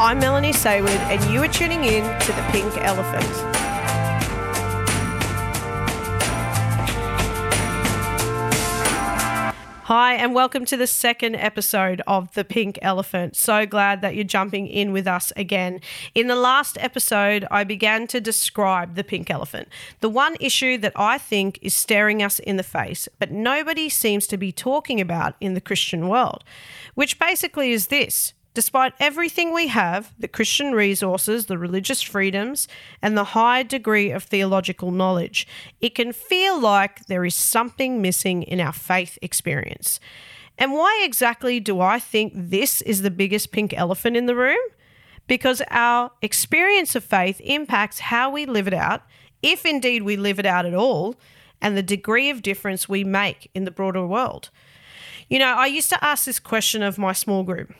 I'm Melanie Sayward, and you are tuning in to The Pink Elephant. Hi, and welcome to the second episode of The Pink Elephant. So glad that you're jumping in with us again. In the last episode, I began to describe the pink elephant, the one issue that I think is staring us in the face, but nobody seems to be talking about in the Christian world, which basically is this Despite everything we have the Christian resources, the religious freedoms, and the high degree of theological knowledge it can feel like there is something missing in our faith experience. And why exactly do I think this is the biggest pink elephant in the room? Because our experience of faith impacts how we live it out, if indeed we live it out at all, and the degree of difference we make in the broader world. You know, I used to ask this question of my small group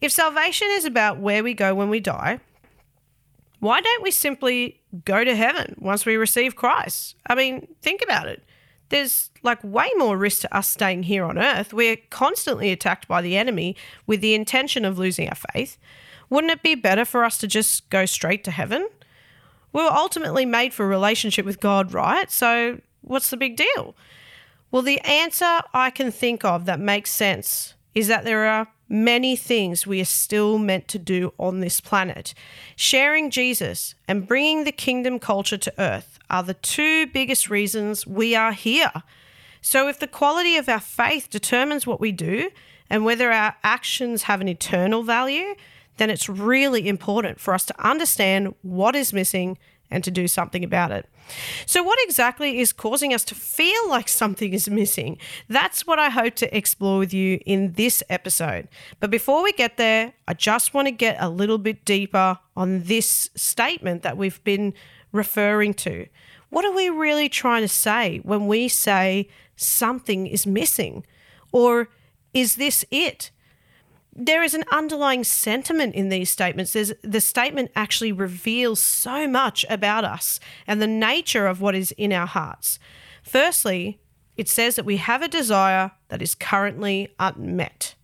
if salvation is about where we go when we die, why don't we simply go to heaven once we receive Christ? I mean, think about it. There's like way more risk to us staying here on earth. We're constantly attacked by the enemy with the intention of losing our faith. Wouldn't it be better for us to just go straight to heaven? We were ultimately made for a relationship with God, right? So what's the big deal? Well, the answer I can think of that makes sense is that there are many things we are still meant to do on this planet. Sharing Jesus and bringing the kingdom culture to earth are the two biggest reasons we are here. So, if the quality of our faith determines what we do and whether our actions have an eternal value, then it's really important for us to understand what is missing and to do something about it. So, what exactly is causing us to feel like something is missing? That's what I hope to explore with you in this episode. But before we get there, I just want to get a little bit deeper on this statement that we've been referring to. What are we really trying to say when we say something is missing? Or is this it? There is an underlying sentiment in these statements. There's, the statement actually reveals so much about us and the nature of what is in our hearts. Firstly, it says that we have a desire that is currently unmet.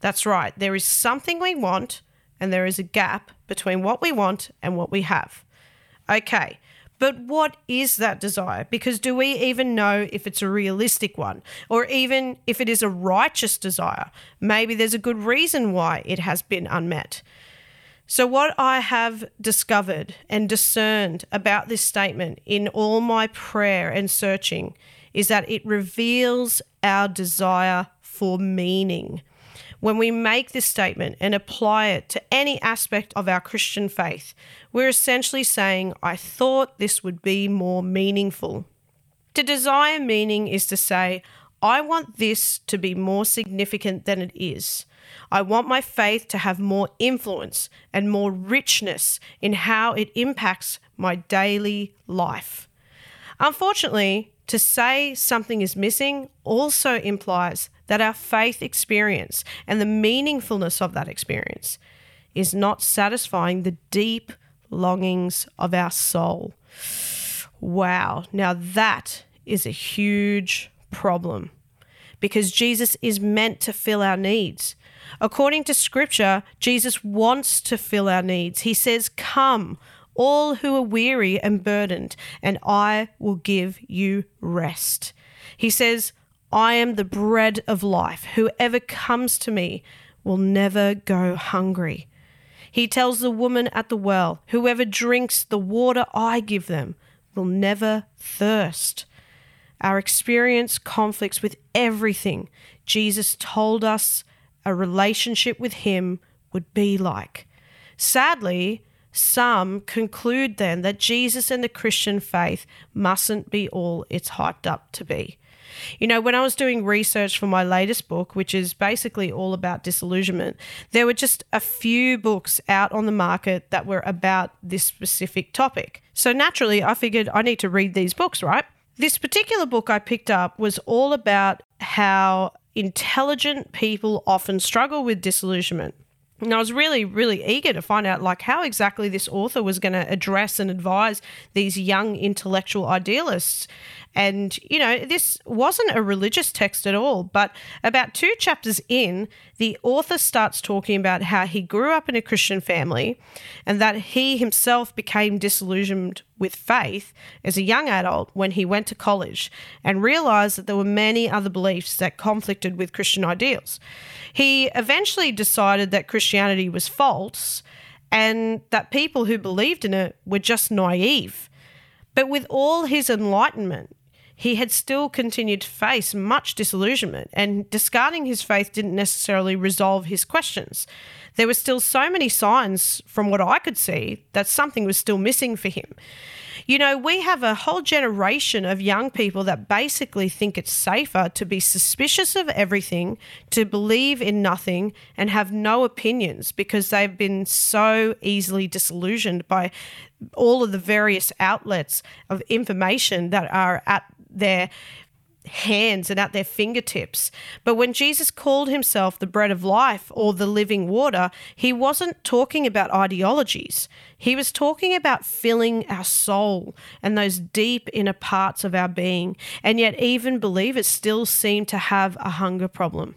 That's right, there is something we want, and there is a gap between what we want and what we have. Okay, but what is that desire? Because do we even know if it's a realistic one or even if it is a righteous desire? Maybe there's a good reason why it has been unmet. So, what I have discovered and discerned about this statement in all my prayer and searching is that it reveals our desire for meaning. When we make this statement and apply it to any aspect of our Christian faith, we're essentially saying, I thought this would be more meaningful. To desire meaning is to say, I want this to be more significant than it is. I want my faith to have more influence and more richness in how it impacts my daily life. Unfortunately, to say something is missing also implies that our faith experience and the meaningfulness of that experience is not satisfying the deep longings of our soul. Wow. Now that is a huge problem because Jesus is meant to fill our needs. According to scripture, Jesus wants to fill our needs. He says, Come, all who are weary and burdened, and I will give you rest. He says, I am the bread of life. Whoever comes to me will never go hungry. He tells the woman at the well, Whoever drinks the water I give them will never thirst. Our experience conflicts with everything Jesus told us a relationship with Him would be like. Sadly, some conclude then that Jesus and the Christian faith mustn't be all it's hyped up to be. You know, when I was doing research for my latest book, which is basically all about disillusionment, there were just a few books out on the market that were about this specific topic. So naturally, I figured I need to read these books, right? This particular book I picked up was all about how intelligent people often struggle with disillusionment. And I was really, really eager to find out like how exactly this author was going to address and advise these young intellectual idealists. And, you know, this wasn't a religious text at all, but about two chapters in, the author starts talking about how he grew up in a Christian family and that he himself became disillusioned with faith as a young adult when he went to college and realized that there were many other beliefs that conflicted with Christian ideals. He eventually decided that Christianity was false and that people who believed in it were just naive. But with all his enlightenment, he had still continued to face much disillusionment, and discarding his faith didn't necessarily resolve his questions. There were still so many signs, from what I could see, that something was still missing for him. You know, we have a whole generation of young people that basically think it's safer to be suspicious of everything, to believe in nothing, and have no opinions because they've been so easily disillusioned by all of the various outlets of information that are at their hands and at their fingertips. But when Jesus called himself the bread of life or the living water, he wasn't talking about ideologies. He was talking about filling our soul and those deep inner parts of our being. And yet, even believers still seem to have a hunger problem.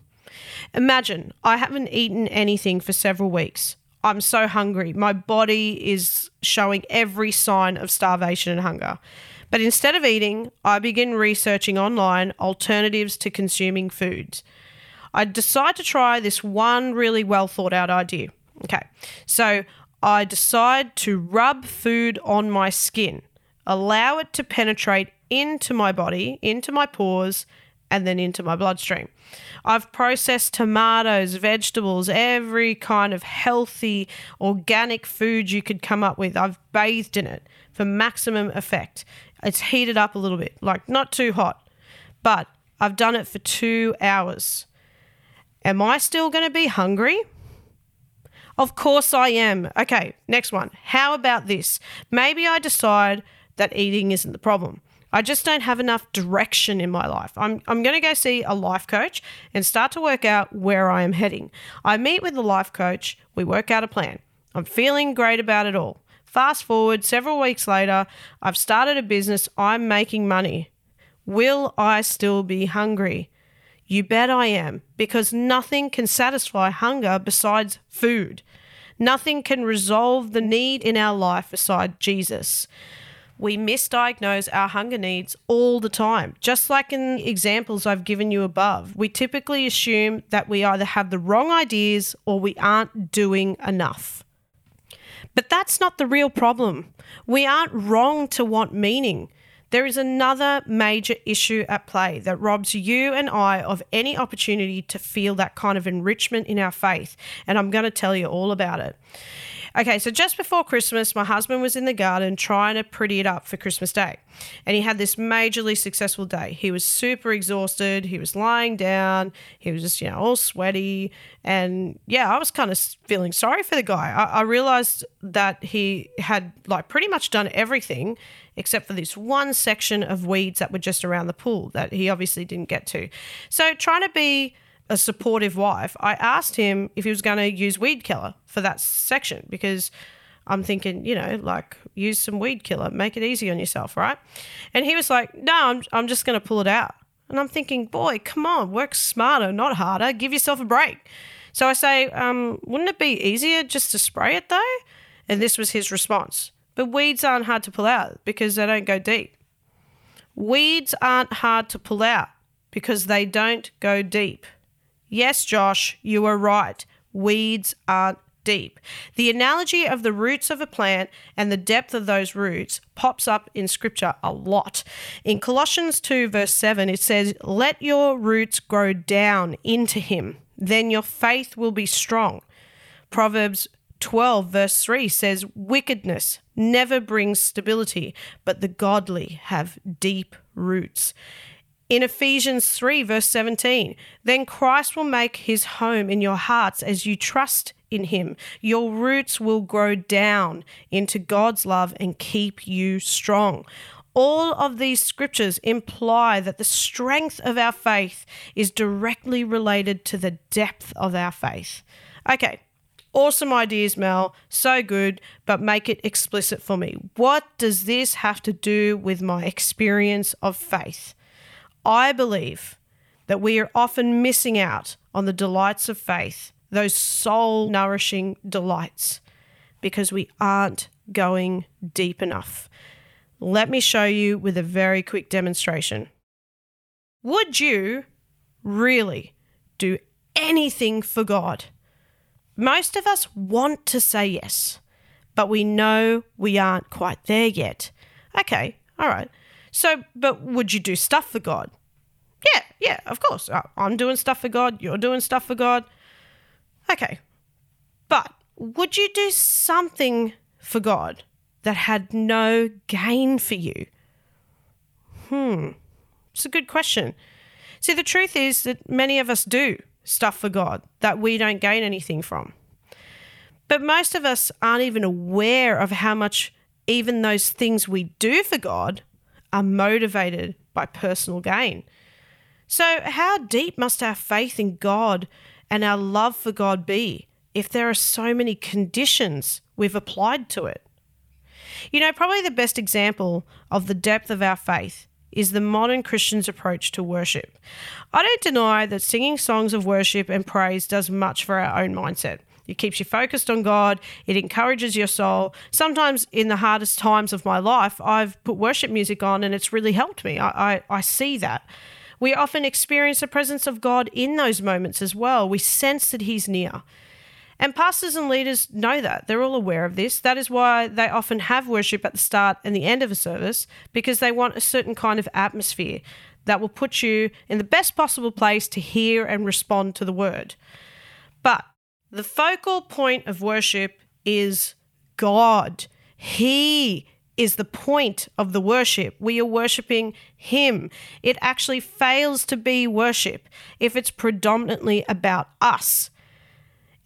Imagine I haven't eaten anything for several weeks. I'm so hungry. My body is showing every sign of starvation and hunger. But instead of eating, I begin researching online alternatives to consuming foods. I decide to try this one really well thought out idea. Okay, so I decide to rub food on my skin, allow it to penetrate into my body, into my pores, and then into my bloodstream. I've processed tomatoes, vegetables, every kind of healthy, organic food you could come up with. I've bathed in it for maximum effect. It's heated up a little bit, like not too hot, but I've done it for two hours. Am I still going to be hungry? Of course I am. Okay, next one. How about this? Maybe I decide that eating isn't the problem. I just don't have enough direction in my life. I'm, I'm going to go see a life coach and start to work out where I am heading. I meet with the life coach, we work out a plan. I'm feeling great about it all. Fast forward several weeks later, I've started a business, I'm making money. Will I still be hungry? You bet I am, because nothing can satisfy hunger besides food. Nothing can resolve the need in our life beside Jesus. We misdiagnose our hunger needs all the time. Just like in examples I've given you above, we typically assume that we either have the wrong ideas or we aren't doing enough. But that's not the real problem. We aren't wrong to want meaning. There is another major issue at play that robs you and I of any opportunity to feel that kind of enrichment in our faith. And I'm going to tell you all about it. Okay, so just before Christmas, my husband was in the garden trying to pretty it up for Christmas Day. And he had this majorly successful day. He was super exhausted. He was lying down. He was just, you know, all sweaty. And yeah, I was kind of feeling sorry for the guy. I, I realized that he had like pretty much done everything except for this one section of weeds that were just around the pool that he obviously didn't get to. So trying to be a supportive wife, I asked him if he was going to use weed killer for that section because I'm thinking, you know, like use some weed killer, make it easy on yourself, right? And he was like, no, I'm, I'm just going to pull it out. And I'm thinking, boy, come on, work smarter, not harder. Give yourself a break. So I say, um, wouldn't it be easier just to spray it though? And this was his response. But weeds aren't hard to pull out because they don't go deep. Weeds aren't hard to pull out because they don't go deep. Yes, Josh, you are right. Weeds aren't deep. The analogy of the roots of a plant and the depth of those roots pops up in scripture a lot. In Colossians 2, verse 7, it says, Let your roots grow down into him, then your faith will be strong. Proverbs 12, verse 3 says, Wickedness never brings stability, but the godly have deep roots. In Ephesians 3, verse 17, then Christ will make his home in your hearts as you trust in him. Your roots will grow down into God's love and keep you strong. All of these scriptures imply that the strength of our faith is directly related to the depth of our faith. Okay, Awesome ideas, Mel. So good, but make it explicit for me. What does this have to do with my experience of faith? I believe that we are often missing out on the delights of faith, those soul nourishing delights, because we aren't going deep enough. Let me show you with a very quick demonstration. Would you really do anything for God? Most of us want to say yes, but we know we aren't quite there yet. Okay, all right. So, but would you do stuff for God? Yeah, yeah, of course. Uh, I'm doing stuff for God. You're doing stuff for God. Okay. But would you do something for God that had no gain for you? Hmm. It's a good question. See, the truth is that many of us do stuff for God that we don't gain anything from. But most of us aren't even aware of how much even those things we do for God are motivated by personal gain. So, how deep must our faith in God and our love for God be if there are so many conditions we've applied to it? You know, probably the best example of the depth of our faith is the modern Christian's approach to worship. I don't deny that singing songs of worship and praise does much for our own mindset. It keeps you focused on God. It encourages your soul. Sometimes, in the hardest times of my life, I've put worship music on and it's really helped me. I, I, I see that. We often experience the presence of God in those moments as well. We sense that He's near. And pastors and leaders know that. They're all aware of this. That is why they often have worship at the start and the end of a service because they want a certain kind of atmosphere that will put you in the best possible place to hear and respond to the word. But the focal point of worship is God. He is the point of the worship. We are worshiping Him. It actually fails to be worship if it's predominantly about us.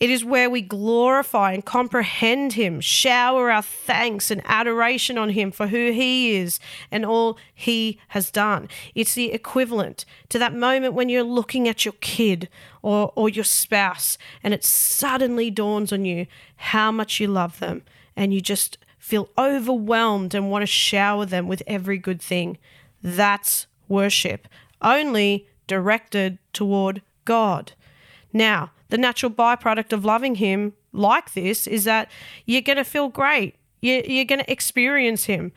It is where we glorify and comprehend Him, shower our thanks and adoration on Him for who He is and all He has done. It's the equivalent to that moment when you're looking at your kid or, or your spouse and it suddenly dawns on you how much you love them and you just feel overwhelmed and want to shower them with every good thing. That's worship, only directed toward God. Now, the natural byproduct of loving him like this is that you're going to feel great. You're, going to experience him.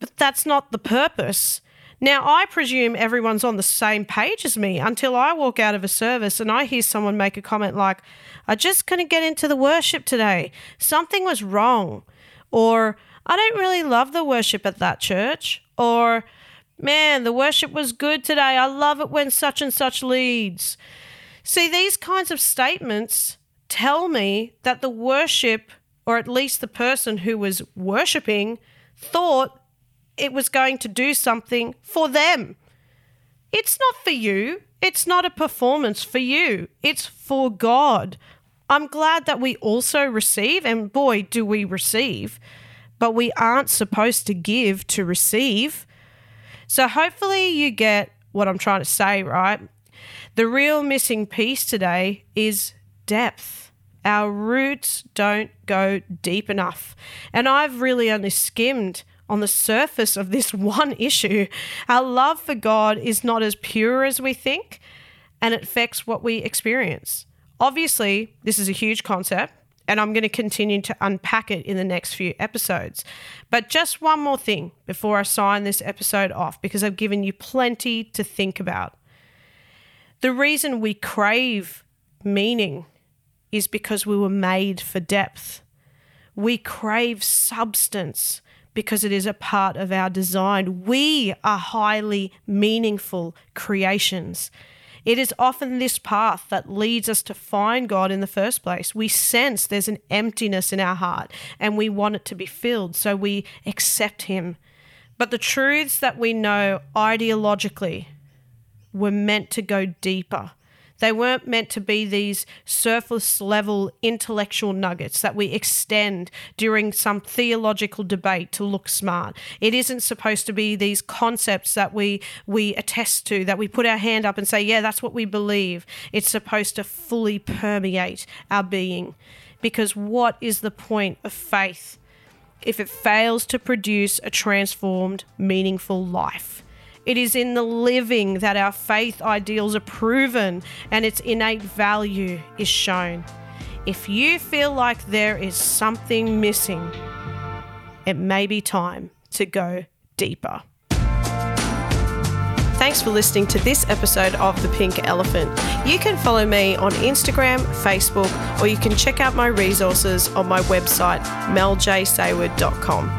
But that's not the purpose. Now, I presume everyone's on the same page as me until I walk out of a service and I hear someone make a comment like, I just couldn't get into the worship today. Something was wrong. Or, I don't really love the worship at that church. Or, man, the worship was good today. I love it when such and such leads. See, these kinds of statements tell me that the worship, or at least the person who was worshipping, thought it was going to do something for them. It's not for you. It's not a performance for you. It's for God. I'm glad that we also receive, and boy, do we receive, but we aren't supposed to give to receive. So hopefully you get what I'm trying to say, right? The real missing piece today is depth. Our roots don't go deep enough. And I've really only skimmed on the surface of this one issue. Our love for God is not as pure as we think, and it affects what we experience. Obviously, this is a huge concept, and I'm going to continue to unpack it in the next few episodes. But just one more thing before I sign this episode off, because I've given you plenty to think about. The reason we crave meaning is because we were made for depth. We crave substance because it is a part of our design. We are highly meaningful creations. It is often this path that leads us to find God in the first place. We sense there's an emptiness in our heart and we want it to be filled, so we accept Him. But the truths that we know ideologically, were meant to go deeper. They weren't meant to be these surface level intellectual nuggets that we extend during some theological debate to look smart. It isn't supposed to be these concepts that we we attest to, that we put our hand up and say, yeah, that's what we believe. It's supposed to fully permeate our being. Because what is the point of faith if it fails to produce a transformed, meaningful life? It is in the living that our faith ideals are proven and its innate value is shown. If you feel like there is something missing, it may be time to go deeper. Thanks for listening to this episode of The Pink Elephant. You can follow me on Instagram, Facebook, or you can check out my resources on my website, meljsayward.com.